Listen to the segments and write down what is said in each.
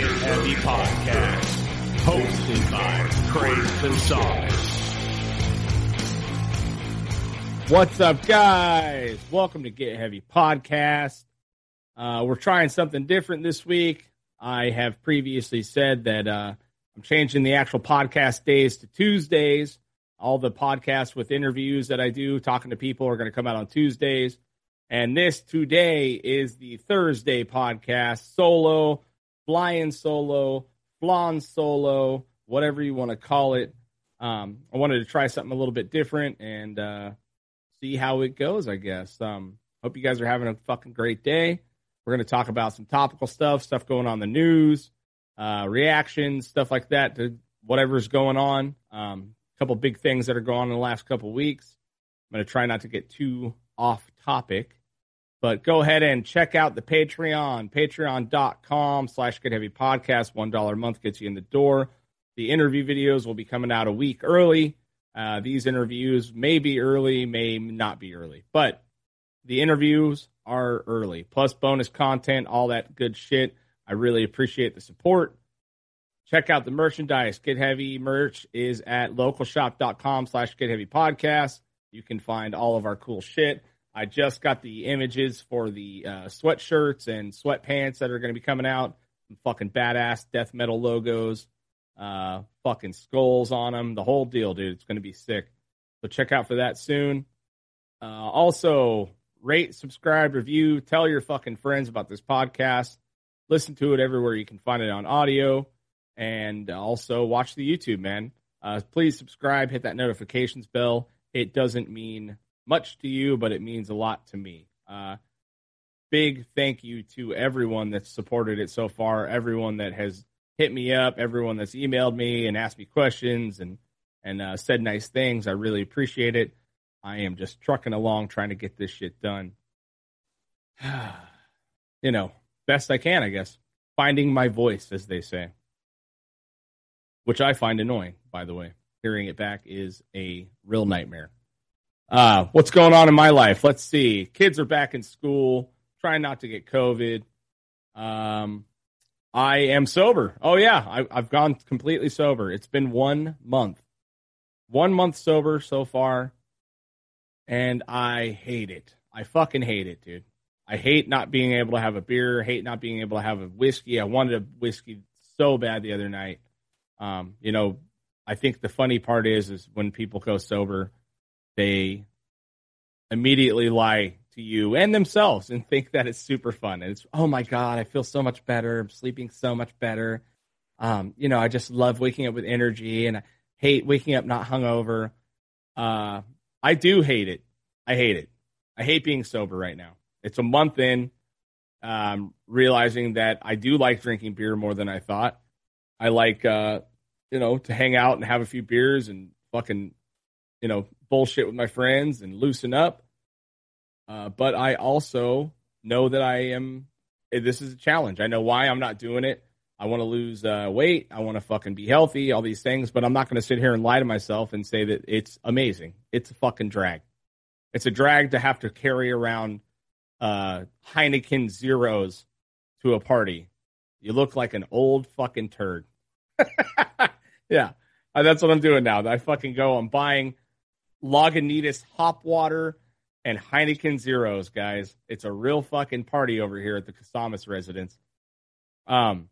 Get Heavy Podcast, hosted by Craig Gonzalez. What's up, guys? Welcome to Get Heavy Podcast. Uh, we're trying something different this week. I have previously said that uh, I'm changing the actual podcast days to Tuesdays. All the podcasts with interviews that I do, talking to people, are going to come out on Tuesdays. And this today is the Thursday podcast, solo, flying solo, flan solo, whatever you want to call it. Um, I wanted to try something a little bit different and uh, see how it goes, I guess. Um, hope you guys are having a fucking great day. We're going to talk about some topical stuff, stuff going on the news, uh, reactions, stuff like that to whatever's going on. Um, a couple big things that are going on in the last couple weeks. I'm going to try not to get too off topic, but go ahead and check out the Patreon, patreon.com slash get heavy podcast. $1 a month gets you in the door. The interview videos will be coming out a week early. Uh, these interviews may be early, may not be early, but the interviews are early, plus bonus content, all that good shit. I really appreciate the support. Check out the merchandise. Get Heavy merch is at localshop.com slash Get Heavy Podcast. You can find all of our cool shit. I just got the images for the uh, sweatshirts and sweatpants that are going to be coming out. Fucking badass death metal logos, uh, fucking skulls on them, the whole deal, dude. It's going to be sick. So check out for that soon. Uh, also, rate, subscribe, review, tell your fucking friends about this podcast. Listen to it everywhere you can find it on audio, and also watch the YouTube, man. Uh, please subscribe, hit that notifications bell. It doesn't mean much to you, but it means a lot to me. Uh, big thank you to everyone that's supported it so far, everyone that has hit me up, everyone that's emailed me and asked me questions and and uh, said nice things. I really appreciate it. I am just trucking along trying to get this shit done. you know, best I can, I guess. Finding my voice, as they say, which I find annoying, by the way. Hearing it back is a real nightmare. Uh, what's going on in my life? Let's see. Kids are back in school. Trying not to get COVID. Um, I am sober. Oh yeah, I, I've gone completely sober. It's been one month, one month sober so far, and I hate it. I fucking hate it, dude. I hate not being able to have a beer. Hate not being able to have a whiskey. I wanted a whiskey so bad the other night. Um, you know, I think the funny part is, is when people go sober, they immediately lie to you and themselves and think that it's super fun. And it's, oh my God, I feel so much better. I'm sleeping so much better. Um, you know, I just love waking up with energy and I hate waking up not hungover. Uh, I do hate it. I hate it. I hate being sober right now. It's a month in, um, realizing that I do like drinking beer more than I thought. I like, uh, you know, to hang out and have a few beers and fucking, you know, bullshit with my friends and loosen up. Uh, but I also know that I am. This is a challenge. I know why I'm not doing it. I want to lose uh, weight. I want to fucking be healthy. All these things, but I'm not going to sit here and lie to myself and say that it's amazing. It's a fucking drag. It's a drag to have to carry around uh, Heineken zeros to a party. You look like an old fucking turd. yeah, uh, that's what I'm doing now. I fucking go. I'm buying Lagunitas hop water and Heineken Zeros, guys. It's a real fucking party over here at the Casamas residence. Um,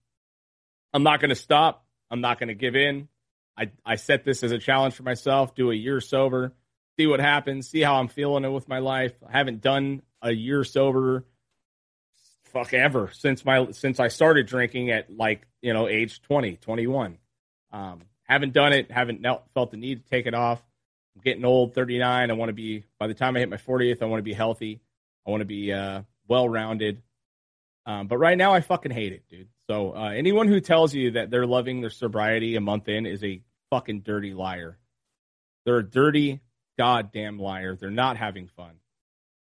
I'm not going to stop. I'm not going to give in. I, I set this as a challenge for myself. Do a year sober, see what happens, see how I'm feeling it with my life. I haven't done a year sober, fuck ever since my since I started drinking at like you know age 20, 21. Um, haven't done it. Haven't felt the need to take it off. I'm getting old, 39. I want to be, by the time I hit my 40th, I want to be healthy. I want to be uh, well rounded. Um, but right now, I fucking hate it, dude. So uh, anyone who tells you that they're loving their sobriety a month in is a fucking dirty liar. They're a dirty, goddamn liar. They're not having fun.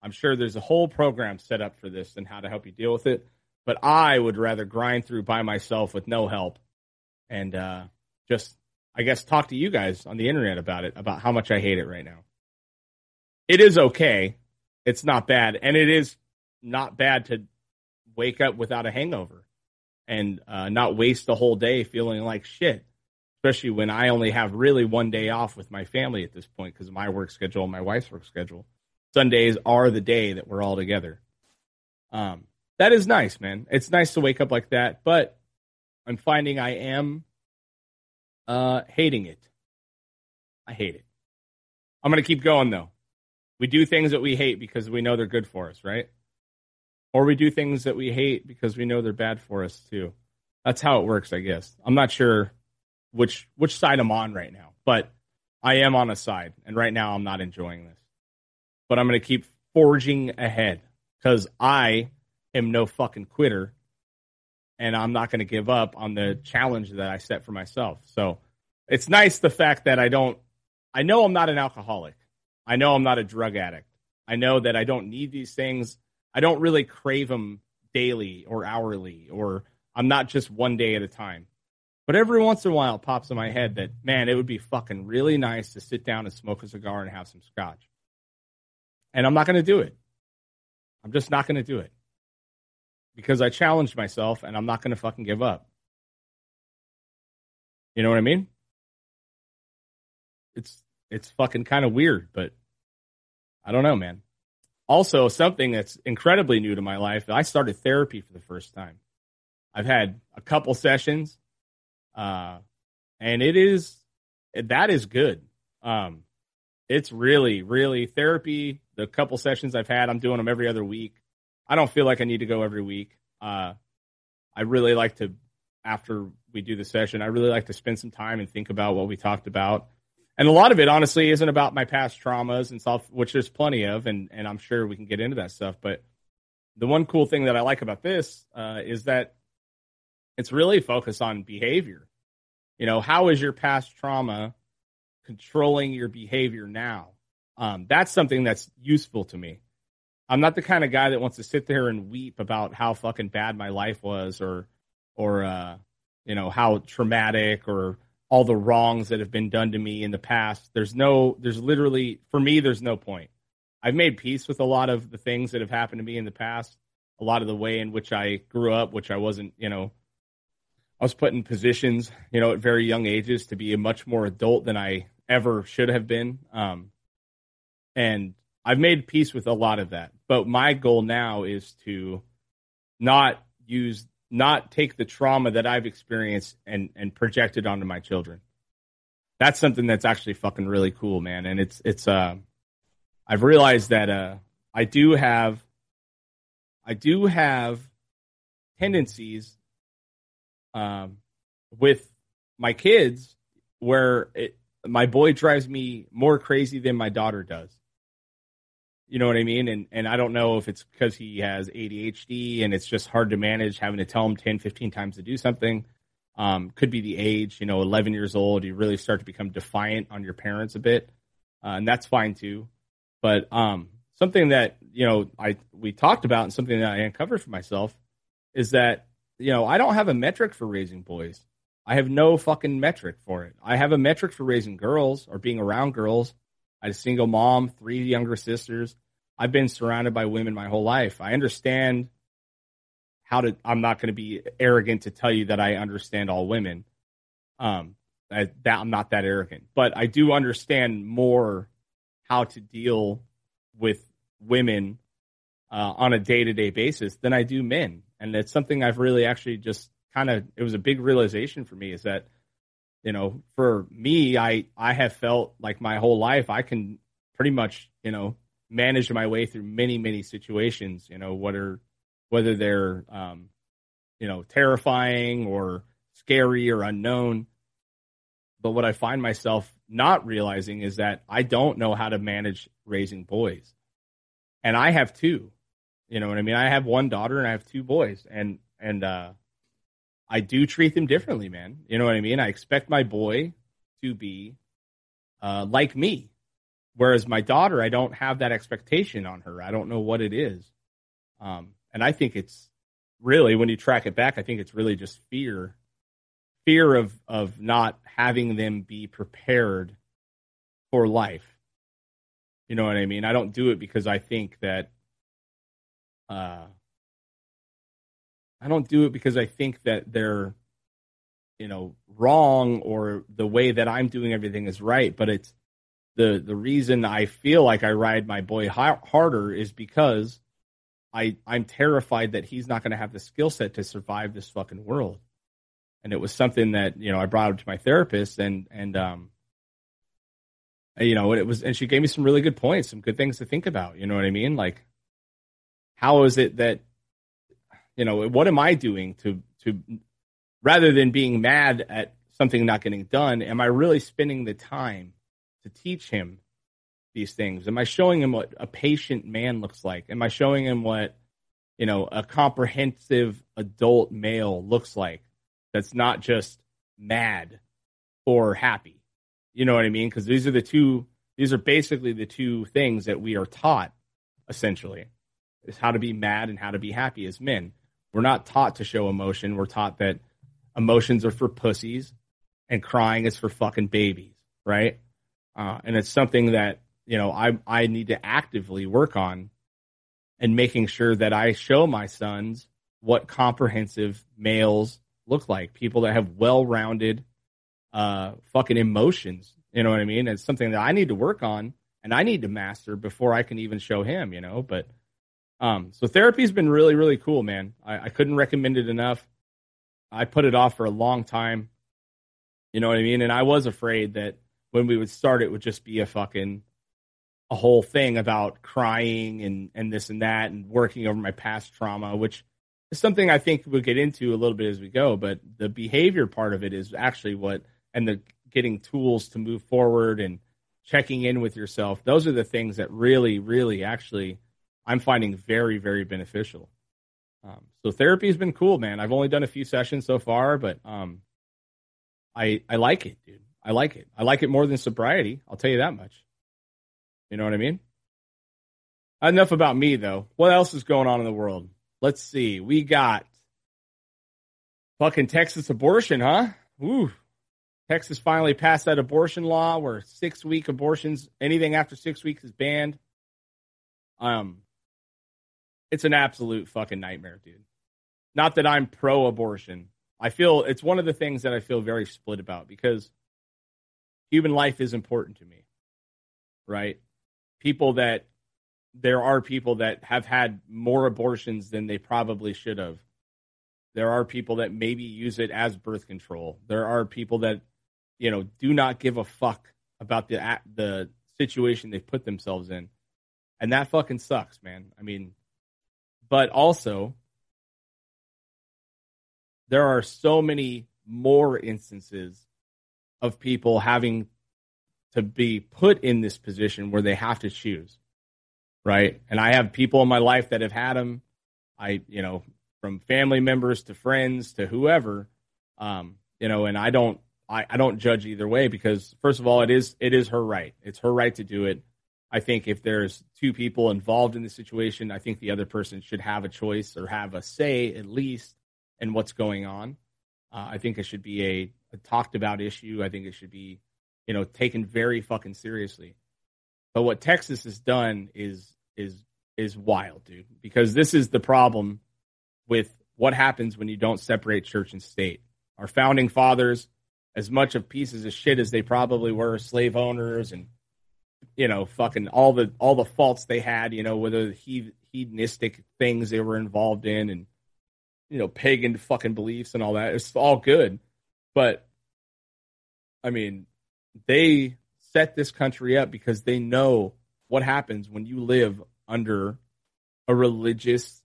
I'm sure there's a whole program set up for this and how to help you deal with it. But I would rather grind through by myself with no help and uh, just I guess, talk to you guys on the internet about it, about how much I hate it right now. It is okay. It's not bad. And it is not bad to wake up without a hangover. and uh, not waste the whole day feeling like shit. Especially when I only have really one day off with my family at this point because of my work schedule and my wife's work schedule. Sundays are the day that we're all together. Um, that is nice, man. It's nice to wake up like that, but I'm finding I am uh, hating it. I hate it. I'm going to keep going though. We do things that we hate because we know they're good for us, right? Or we do things that we hate because we know they're bad for us too. That's how it works, I guess. I'm not sure which which side I'm on right now, but I am on a side, and right now I'm not enjoying this. But I'm going to keep forging ahead because I am no fucking quitter, and I'm not going to give up on the challenge that I set for myself. So it's nice the fact that I don't. I know I'm not an alcoholic. I know I'm not a drug addict. I know that I don't need these things. I don't really crave them daily or hourly, or I'm not just one day at a time. But every once in a while, it pops in my head that, man, it would be fucking really nice to sit down and smoke a cigar and have some scotch. And I'm not going to do it. I'm just not going to do it because I challenged myself and I'm not going to fucking give up. You know what I mean? It's it's fucking kind of weird, but I don't know, man. Also, something that's incredibly new to my life, I started therapy for the first time. I've had a couple sessions, uh, and it is that is good. Um, it's really, really therapy. The couple sessions I've had, I'm doing them every other week. I don't feel like I need to go every week. Uh, I really like to, after we do the session, I really like to spend some time and think about what we talked about. And a lot of it, honestly, isn't about my past traumas and stuff, which there's plenty of, and, and I'm sure we can get into that stuff. But the one cool thing that I like about this uh, is that it's really focused on behavior. You know, how is your past trauma controlling your behavior now? Um, that's something that's useful to me. I'm not the kind of guy that wants to sit there and weep about how fucking bad my life was or or uh, you know how traumatic or all the wrongs that have been done to me in the past. There's no there's literally for me there's no point. I've made peace with a lot of the things that have happened to me in the past, a lot of the way in which I grew up, which I wasn't, you know, I was put in positions, you know, at very young ages to be a much more adult than I ever should have been. Um, and I've made peace with a lot of that. But my goal now is to not use not take the trauma that I've experienced and and project it onto my children. That's something that's actually fucking really cool, man. And it's it's uh I've realized that uh I do have I do have tendencies um with my kids where it, my boy drives me more crazy than my daughter does. You know what I mean? And and I don't know if it's because he has ADHD and it's just hard to manage having to tell him 10, 15 times to do something. Um, could be the age, you know, 11 years old, you really start to become defiant on your parents a bit. Uh, and that's fine too. But um, something that, you know, I we talked about and something that I uncovered for myself is that, you know, I don't have a metric for raising boys. I have no fucking metric for it. I have a metric for raising girls or being around girls. I had a single mom, three younger sisters. I've been surrounded by women my whole life. I understand how to. I'm not going to be arrogant to tell you that I understand all women. Um, I, that I'm not that arrogant, but I do understand more how to deal with women uh, on a day to day basis than I do men, and it's something I've really actually just kind of. It was a big realization for me is that you know, for me, I I have felt like my whole life I can pretty much, you know, manage my way through many many situations. You know, whether whether they're um, you know terrifying or scary or unknown. But what I find myself not realizing is that I don't know how to manage raising boys, and I have two. You know what I mean? I have one daughter and I have two boys, and and uh, I do treat them differently, man. You know what I mean? I expect my boy to be uh, like me, whereas my daughter, I don't have that expectation on her. I don't know what it is, um, and I think it's really when you track it back, I think it's really just fear, fear of of not having them be prepared for life. You know what I mean? I don't do it because I think that uh, I don't do it because I think that they're, you know, wrong or the way that I'm doing everything is right. But it's the the reason I feel like I ride my boy harder is because I I'm terrified that he's not going to have the skill set to survive this fucking world. And it was something that you know I brought up to my therapist and and um you know it was and she gave me some really good points, some good things to think about. You know what I mean? Like how is it that you know what am I doing to to rather than being mad at something not getting done, am I really spending the time to teach him these things? Am I showing him what a patient man looks like? Am I showing him what, you know, a comprehensive adult male looks like that's not just mad or happy? You know what I mean? Because these are the two, these are basically the two things that we are taught essentially is how to be mad and how to be happy as men. We're not taught to show emotion. We're taught that emotions are for pussies and crying is for fucking babies, right? Uh, and it's something that you know I I need to actively work on and making sure that I show my sons what comprehensive males look like, people that have well-rounded uh, fucking emotions. You know what I mean? It's something that I need to work on and I need to master before I can even show him. You know, but um, so therapy's been really really cool, man. I, I couldn't recommend it enough. I put it off for a long time. You know what I mean? And I was afraid that when we would start, it would just be a fucking a whole thing about crying and and this and that and working over my past trauma, which is something I think we'll get into a little bit as we go. But the behavior part of it is actually what and the getting tools to move forward and checking in with yourself. Those are the things that really, really, actually, I'm finding very, very beneficial. Um, so therapy has been cool, man. I've only done a few sessions so far, but um, I I like it, dude. I like it. I like it more than sobriety. I'll tell you that much. You know what I mean? Enough about me, though. What else is going on in the world? Let's see. We got fucking Texas abortion, huh? Ooh. Texas finally passed that abortion law where six week abortions, anything after six weeks is banned. Um, it's an absolute fucking nightmare, dude. Not that I'm pro abortion. I feel it's one of the things that I feel very split about because human life is important to me. Right? People that there are people that have had more abortions than they probably should have. There are people that maybe use it as birth control. There are people that, you know, do not give a fuck about the the situation they've put themselves in. And that fucking sucks, man. I mean, but also there are so many more instances of people having to be put in this position where they have to choose right? And i have people in my life that have had them i you know from family members to friends to whoever um you know and i don't I, I don't judge either way because first of all it is it is her right. It's her right to do it. I think if there's two people involved in the situation, I think the other person should have a choice or have a say at least in what's going on. Uh, I think it should be a, a, talked about issue. I think it should be, you know, taken very fucking seriously. But what Texas has done is is is wild, dude. Because this is the problem with what happens when you don't separate church and state. Our founding fathers, as much of pieces of shit as they probably were, slave owners and you know, fucking all the all the faults they had, you know, whether the hedonistic things they were involved in and you know, pagan fucking beliefs and all that. It's all good. But I mean, they set this country up because they know what happens when you live under a religious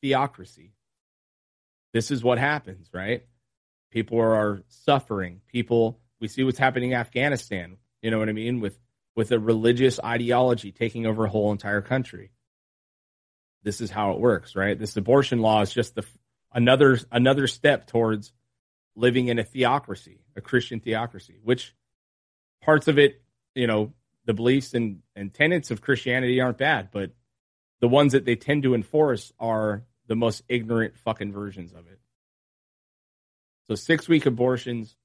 theocracy. This is what happens, right? People are suffering. People, we see what's happening in Afghanistan. You know what I mean? With with a religious ideology taking over a whole entire country. This is how it works, right? This abortion law is just the another another step towards living in a theocracy, a Christian theocracy, which parts of it, you know, the beliefs and, and tenets of Christianity aren't bad, but the ones that they tend to enforce are the most ignorant fucking versions of it. So six week abortions,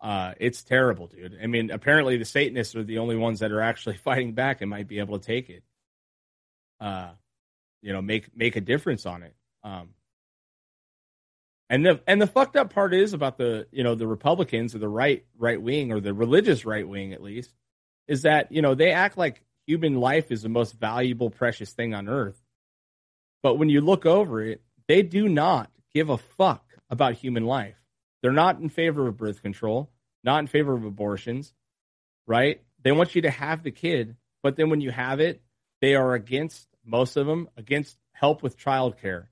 uh, it's terrible, dude. I mean, apparently the Satanists are the only ones that are actually fighting back and might be able to take it. Uh, you know, make make a difference on it. Um, And the and the fucked up part is about the you know the Republicans or the right right wing or the religious right wing at least is that you know they act like human life is the most valuable precious thing on earth. But when you look over it, they do not give a fuck about human life. They're not in favor of birth control, not in favor of abortions, right? They want you to have the kid, but then when you have it, they are against most of them against help with childcare.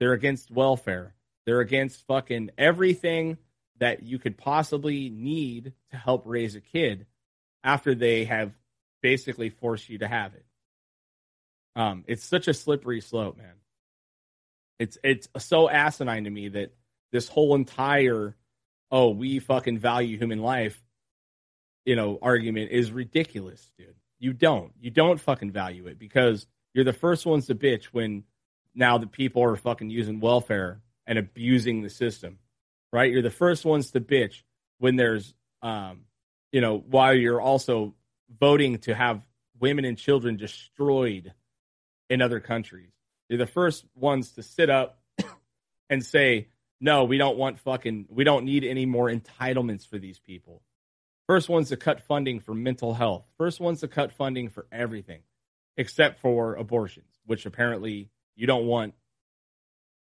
They're against welfare. They're against fucking everything that you could possibly need to help raise a kid after they have basically forced you to have it. Um, it's such a slippery slope, man. It's it's so asinine to me that this whole entire oh we fucking value human life, you know, argument is ridiculous, dude. You don't. You don't fucking value it because you're the first ones to bitch when now the people are fucking using welfare and abusing the system, right? You're the first ones to bitch when there's, um, you know, while you're also voting to have women and children destroyed in other countries. You're the first ones to sit up and say, no, we don't want fucking, we don't need any more entitlements for these people. First ones to cut funding for mental health. First ones to cut funding for everything except for abortions, which apparently you don't want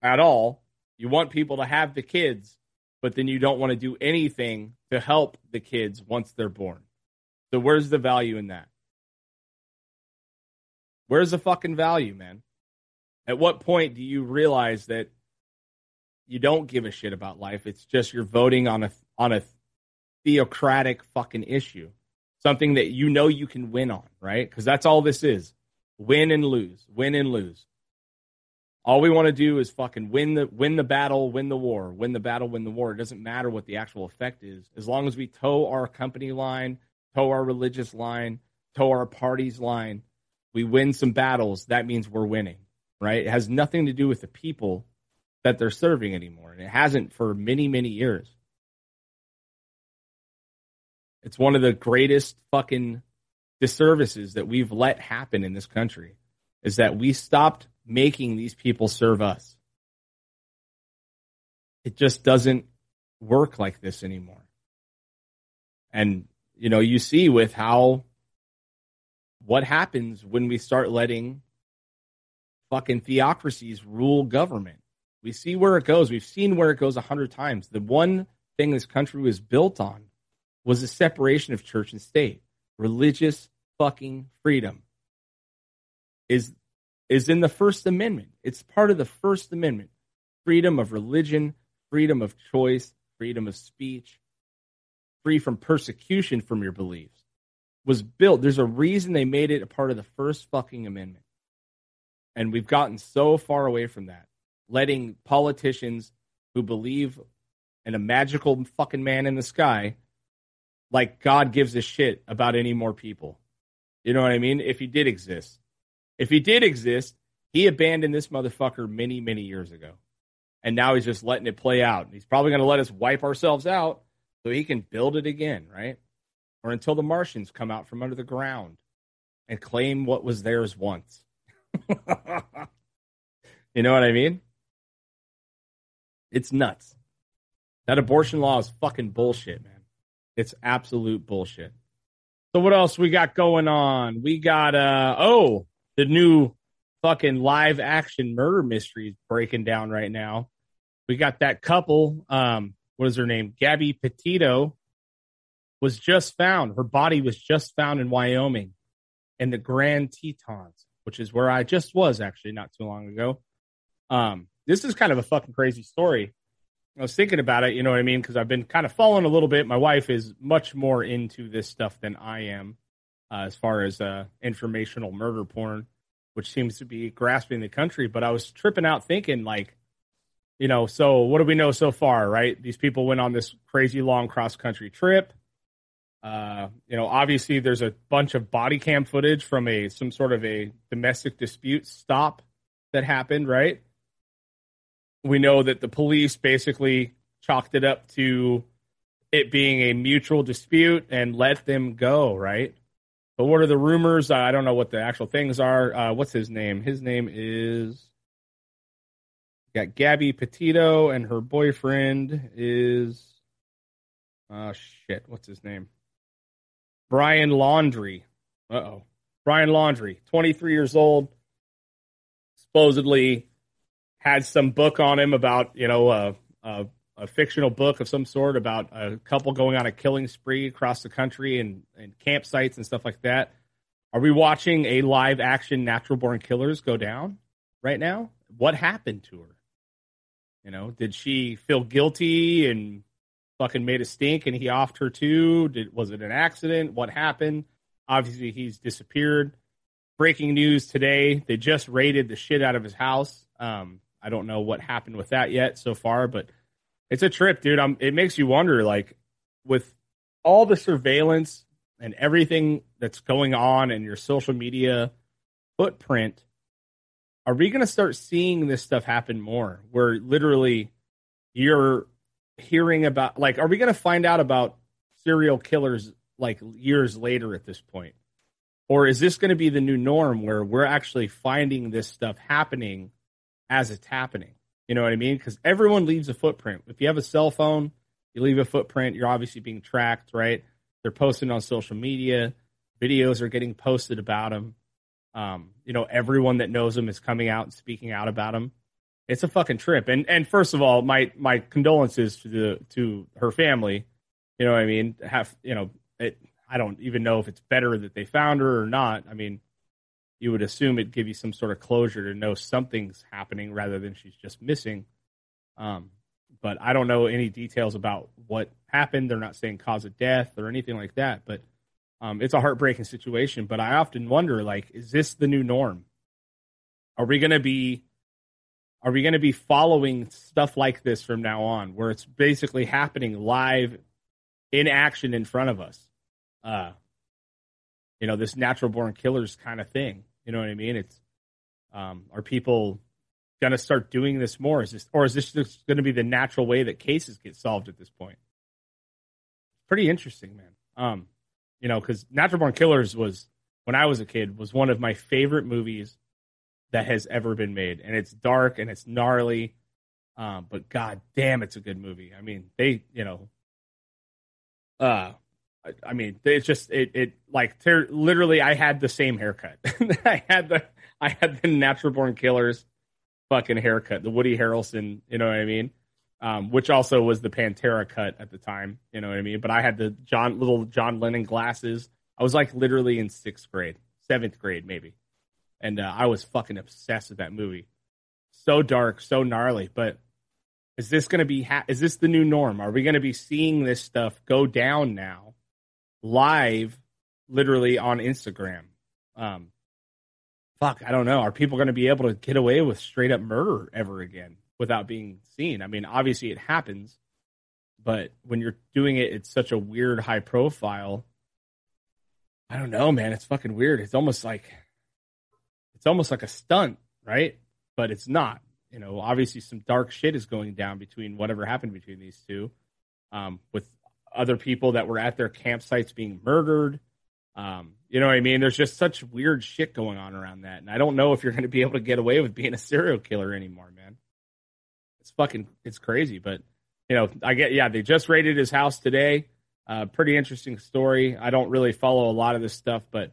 at all. You want people to have the kids, but then you don't want to do anything to help the kids once they're born. So where's the value in that? Where's the fucking value, man? At what point do you realize that you don't give a shit about life? It's just you're voting on a on a theocratic fucking issue, something that you know you can win on, right? Because that's all this is: win and lose, win and lose. All we want to do is fucking win the win the battle, win the war, win the battle, win the war. It doesn't matter what the actual effect is, as long as we toe our company line, toe our religious line, toe our party's line. We win some battles. That means we're winning, right? It has nothing to do with the people that they're serving anymore, and it hasn't for many, many years. It's one of the greatest fucking disservices that we've let happen in this country is that we stopped making these people serve us. It just doesn't work like this anymore. And, you know, you see with how, what happens when we start letting fucking theocracies rule government. We see where it goes. We've seen where it goes a hundred times. The one thing this country was built on was the separation of church and state. Religious fucking freedom is is in the First Amendment. It's part of the First Amendment. Freedom of religion, freedom of choice, freedom of speech, free from persecution from your beliefs was built. There's a reason they made it a part of the first fucking amendment. And we've gotten so far away from that, letting politicians who believe in a magical fucking man in the sky, like God gives a shit about any more people. You know what I mean? If he did exist. If he did exist, he abandoned this motherfucker many, many years ago. And now he's just letting it play out. He's probably going to let us wipe ourselves out so he can build it again, right? Or until the Martians come out from under the ground and claim what was theirs once. you know what I mean? It's nuts. That abortion law is fucking bullshit, man. It's absolute bullshit. So what else we got going on? We got uh oh, the new fucking live action murder mysteries breaking down right now. We got that couple, um, what is her name? Gabby Petito was just found. Her body was just found in Wyoming in the Grand Tetons, which is where I just was actually not too long ago. Um, this is kind of a fucking crazy story. I was thinking about it, you know what I mean? Because I've been kind of following a little bit. My wife is much more into this stuff than I am uh, as far as uh, informational murder porn, which seems to be grasping the country. But I was tripping out thinking, like, you know, so what do we know so far, right? These people went on this crazy long cross country trip. Uh, you know, obviously there's a bunch of body cam footage from a some sort of a domestic dispute stop that happened, right? We know that the police basically chalked it up to it being a mutual dispute and let them go, right? What are the rumors? I don't know what the actual things are. Uh, what's his name? His name is Got Gabby Petito and her boyfriend is oh shit, what's his name? Brian Laundrie. Uh oh. Brian Laundrie, 23 years old, supposedly had some book on him about, you know, a, a, a, fictional book of some sort about a couple going on a killing spree across the country and, and campsites and stuff like that. Are we watching a live action natural born killers go down right now? What happened to her? You know, did she feel guilty and fucking made a stink and he offed her too? Did was it an accident? What happened? Obviously, he's disappeared. Breaking news today: they just raided the shit out of his house. Um, I don't know what happened with that yet so far, but it's a trip, dude. I'm, it makes you wonder, like, with all the surveillance and everything that's going on in your social media footprint, are we going to start seeing this stuff happen more? Where literally you're hearing about, like, are we going to find out about serial killers like years later at this point? Or is this going to be the new norm where we're actually finding this stuff happening as it's happening? You know what I mean? Because everyone leaves a footprint. If you have a cell phone, you leave a footprint, you're obviously being tracked, right? They're posting on social media. Videos are getting posted about them. Um, you know, everyone that knows them is coming out and speaking out about them. It's a fucking trip. And and first of all, my my condolences to the to her family. You know what I mean? Have you know it I don't even know if it's better that they found her or not. I mean, you would assume it'd give you some sort of closure to know something's happening rather than she's just missing. Um, but I don't know any details about what happened. They're not saying cause of death or anything like that. But um, it's a heartbreaking situation. But I often wonder, like, is this the new norm? Are we going to be are we going to be following stuff like this from now on, where it's basically happening live in action in front of us? Uh, you know, this natural born killers kind of thing. You know what I mean? It's um, are people going to start doing this more? Is this or is this just going to be the natural way that cases get solved at this point? Pretty interesting, man. Um, you know, because Natural Born Killers was when I was a kid was one of my favorite movies that has ever been made, and it's dark and it's gnarly, um, but god damn, it's a good movie. I mean, they, you know, uh, I, mean, it's just it, it like ter- literally, I had the same haircut. I had the I had the Natural Born Killers fucking haircut, the Woody Harrelson, you know what I mean? um, which also was the Pantera cut at the time. You know what I mean? But I had the John little John Lennon glasses. I was like literally in sixth grade, seventh grade maybe, and uh, I was fucking obsessed with that movie. So dark, so gnarly. But is this going to be? Ha- is this the new norm? Are we going to be seeing this stuff go down now, live, literally on Instagram? Um, fuck, I don't know. Are people going to be able to get away with straight up murder ever again? without being seen. I mean, obviously it happens, but when you're doing it, it's such a weird high profile. I don't know, man. It's fucking weird. It's almost like it's almost like a stunt, right? But it's not. You know, obviously some dark shit is going down between whatever happened between these two, um, with other people that were at their campsites being murdered. Um, you know what I mean? There's just such weird shit going on around that, and I don't know if you're going to be able to get away with being a serial killer anymore, man it's fucking it's crazy. But you know, I get yeah, they just raided his house today. Uh, pretty interesting story. I don't really follow a lot of this stuff, but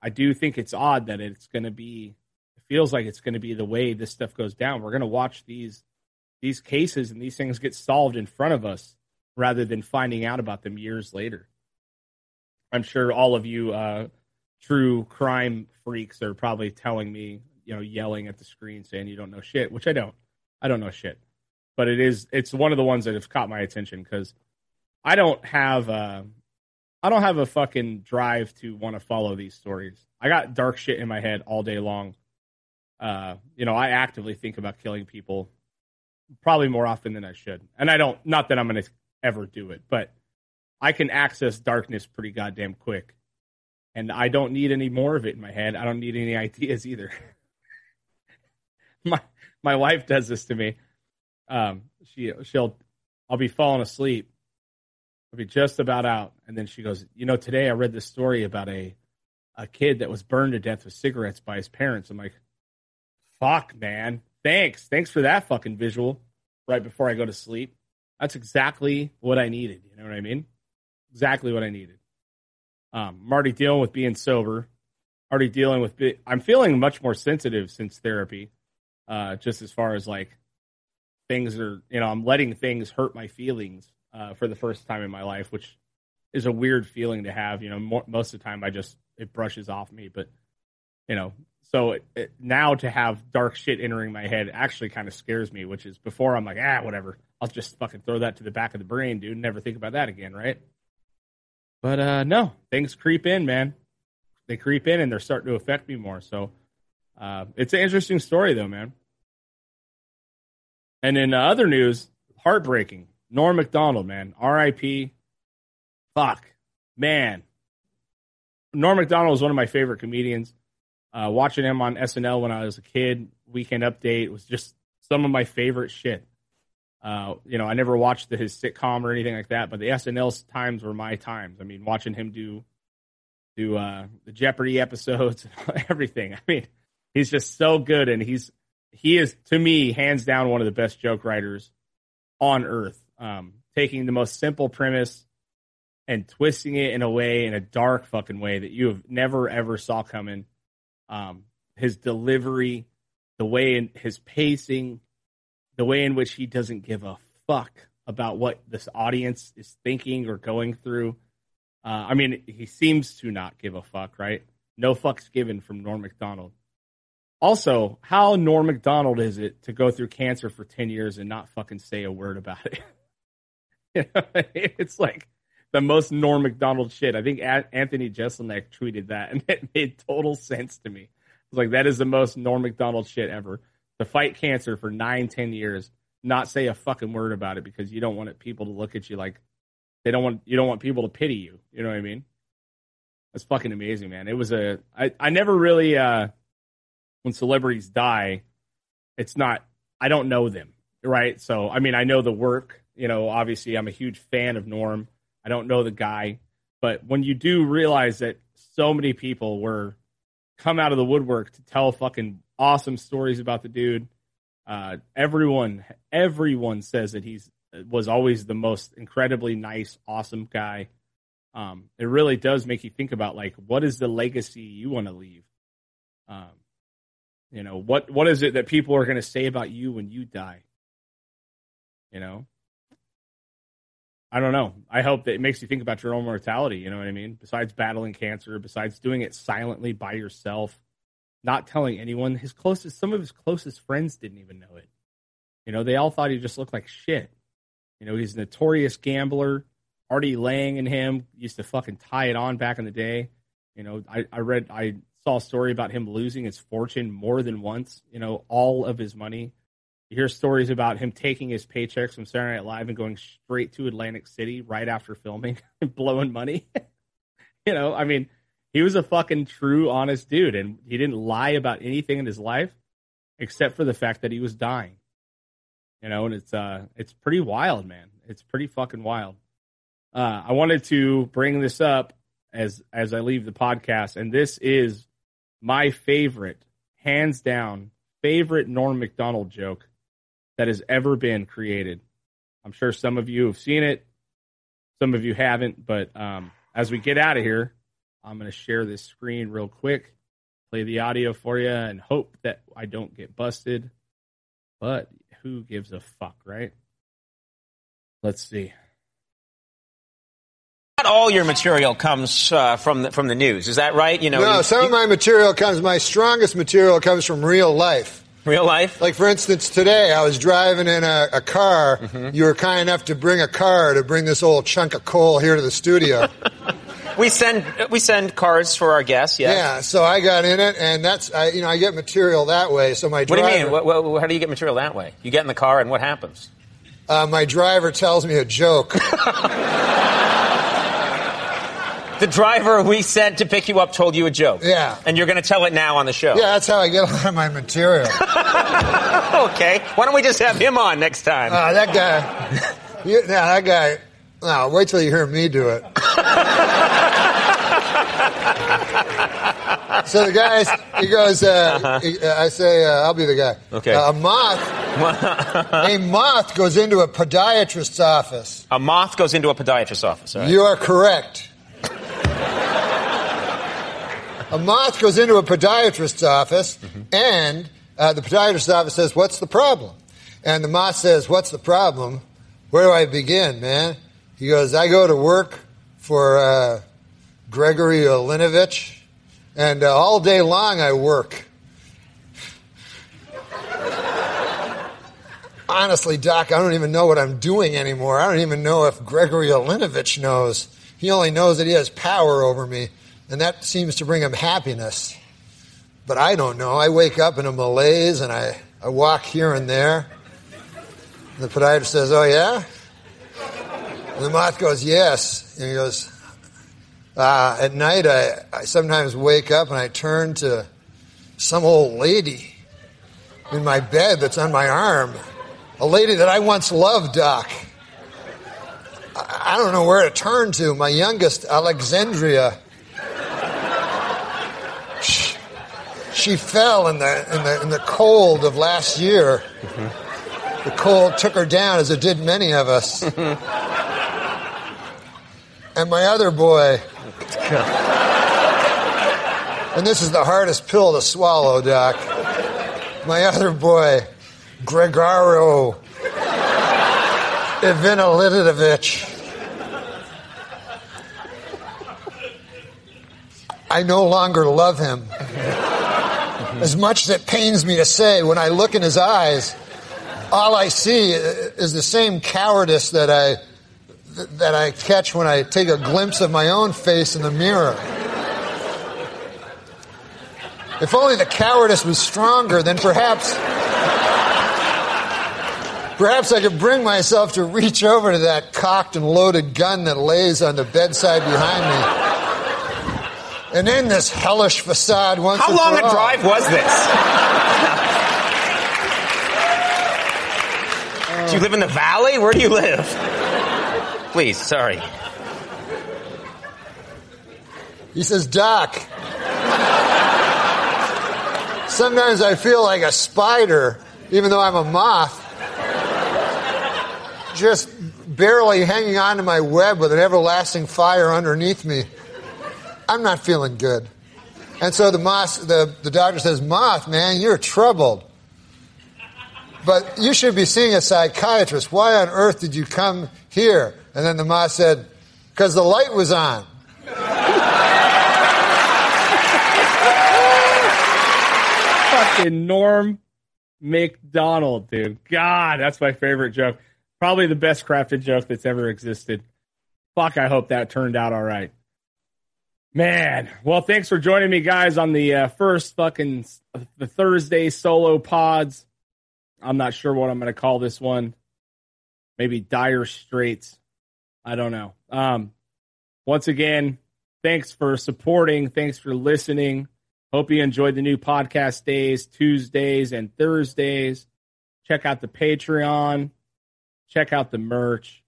I do think it's odd that it's going to be. It feels like it's going to be the way this stuff goes down. We're going to watch these these cases and these things get solved in front of us rather than finding out about them years later. I'm sure all of you uh, true crime freaks are probably telling me, you know, yelling at the screen saying you don't know shit, which I don't. I don't know shit but it is it's one of the ones that have caught my attention because I don't have a, I don't have a fucking drive to want to follow these stories. I got dark shit in my head all day long. Uh, you know, I actively think about killing people probably more often than I should. And I don't not that I'm going to ever do it, but I can access darkness pretty goddamn quick. And I don't need any more of it in my head. I don't need any ideas either. my my wife does this to me um, she she'll I'll be falling asleep. I'll be just about out, and then she goes, you know, today I read this story about a a kid that was burned to death with cigarettes by his parents. I'm like, fuck, man, Thanks. Thanks for that fucking visual right before I go to sleep. That's exactly what I needed. You know what I mean? Exactly what I needed. Um, I'm already dealing with being sober. Already dealing with. Be- I'm feeling much more sensitive since therapy. Uh, just as far as like things are, you know, I'm letting things hurt my feelings uh, for the first time in my life, which is a weird feeling to have. You know, more, most of the time I just it brushes off me, but you know, so it, it, now to have dark shit entering my head actually kind of scares me. Which is before I'm like, ah, whatever. I'll just fucking throw that to the back of the brain, dude. Never think about that again, right? But uh, no, things creep in, man. They creep in and they're starting to affect me more. So uh, it's an interesting story, though, man. And in uh, other news, heartbreaking. Norm Macdonald, man, R.I.P. Fuck, man. Norm Macdonald was one of my favorite comedians. Uh, watching him on SNL when I was a kid, Weekend Update was just some of my favorite shit. Uh, you know, I never watched the, his sitcom or anything like that, but the SNL times were my times. I mean, watching him do do uh, the Jeopardy episodes, everything. I mean, he's just so good, and he's he is to me hands down one of the best joke writers on earth. Um, taking the most simple premise and twisting it in a way in a dark fucking way that you have never ever saw coming. Um, his delivery, the way in his pacing, the way in which he doesn't give a fuck about what this audience is thinking or going through. Uh, I mean, he seems to not give a fuck, right? No fucks given from Norm Macdonald. Also, how Norm Macdonald is it to go through cancer for 10 years and not fucking say a word about it? it's like the most Norm Macdonald shit. I think Anthony Jeselnik tweeted that, and it made total sense to me. It's like that is the most Norm Macdonald shit ever. To fight cancer for nine, ten years, not say a fucking word about it because you don't want people to look at you like they don't want you don't want people to pity you. You know what I mean? That's fucking amazing, man. It was a I, I never really uh when celebrities die, it's not I don't know them, right? So I mean I know the work, you know, obviously I'm a huge fan of Norm. I don't know the guy, but when you do realize that so many people were come out of the woodwork to tell fucking awesome stories about the dude. Uh, everyone, everyone says that he's was always the most incredibly nice, awesome guy. Um, it really does make you think about like what is the legacy you want to leave. Um, you know what what is it that people are going to say about you when you die? You know, I don't know. I hope that it makes you think about your own mortality. You know what I mean? Besides battling cancer, besides doing it silently by yourself, not telling anyone. His closest, some of his closest friends didn't even know it. You know, they all thought he just looked like shit. You know, he's a notorious gambler. Artie Lange and him used to fucking tie it on back in the day. You know, I, I read, I saw a story about him losing his fortune more than once. You know, all of his money you hear stories about him taking his paychecks from Saturday Night Live and going straight to Atlantic City right after filming and blowing money. you know, I mean, he was a fucking true, honest dude, and he didn't lie about anything in his life except for the fact that he was dying. You know, and it's uh, it's pretty wild, man. It's pretty fucking wild. Uh, I wanted to bring this up as as I leave the podcast, and this is my favorite, hands down, favorite Norm Macdonald joke that has ever been created. I'm sure some of you have seen it, some of you haven't, but um, as we get out of here, I'm going to share this screen real quick, play the audio for you, and hope that I don't get busted. But who gives a fuck, right? Let's see. Not all your material comes uh, from the, from the news, is that right? You know, no, you, some you, of my material comes. My strongest material comes from real life. Real life? Like, for instance, today I was driving in a, a car. Mm-hmm. You were kind enough to bring a car to bring this old chunk of coal here to the studio. we send we send cars for our guests. Yes. Yeah. So I got in it, and that's I, you know I get material that way. So my driver, what do you mean? What, what, how do you get material that way? You get in the car, and what happens? Uh, my driver tells me a joke. the driver we sent to pick you up told you a joke. Yeah. And you're going to tell it now on the show. Yeah, that's how I get a lot of my material. okay. Why don't we just have him on next time? Uh, that guy. You, yeah, that guy. No, wait till you hear me do it. So the guy, he goes, uh, he- I say, uh, I'll be the guy. Okay. Uh, a moth, a moth goes into a podiatrist's office. A moth goes into a podiatrist's office. Right. You are correct. a moth goes into a podiatrist's office, and uh, the podiatrist's office says, What's the problem? And the moth says, What's the problem? Where do I begin, man? He goes, I go to work for uh, Gregory Olinovich, and uh, all day long I work. Honestly, Doc, I don't even know what I'm doing anymore. I don't even know if Gregory Olinovich knows. He only knows that he has power over me, and that seems to bring him happiness. But I don't know. I wake up in a malaise and I, I walk here and there. And the podiatrist says, Oh, yeah? And the moth goes, Yes. And he goes, uh, At night, I, I sometimes wake up and I turn to some old lady in my bed that's on my arm. A lady that I once loved, Doc. I I don't know where to turn to. My youngest, Alexandria. She, she fell in the, in, the, in the cold of last year. The cold took her down, as it did many of us. and my other boy. And this is the hardest pill to swallow, Doc. My other boy, Gregorio Ivanilidovich. I no longer love him. As much as it pains me to say, when I look in his eyes, all I see is the same cowardice that I that I catch when I take a glimpse of my own face in the mirror. If only the cowardice was stronger, then perhaps perhaps I could bring myself to reach over to that cocked and loaded gun that lays on the bedside behind me. And end this hellish facade once How long a all. drive was this? do you live in the valley? Where do you live? Please, sorry. He says, Doc, sometimes I feel like a spider, even though I'm a moth, just barely hanging on to my web with an everlasting fire underneath me. I'm not feeling good. And so the moth, the, the doctor says, Moth, man, you're troubled. But you should be seeing a psychiatrist. Why on earth did you come here? And then the ma said, because the light was on. Fucking Norm Macdonald, dude. God, that's my favorite joke. Probably the best crafted joke that's ever existed. Fuck, I hope that turned out all right. Man, well, thanks for joining me, guys, on the uh, first fucking the Thursday solo pods. I'm not sure what I'm going to call this one. Maybe Dire Straits. I don't know. Um, once again, thanks for supporting. Thanks for listening. Hope you enjoyed the new podcast days, Tuesdays and Thursdays. Check out the Patreon. Check out the merch.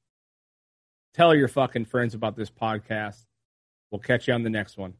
Tell your fucking friends about this podcast. We'll catch you on the next one.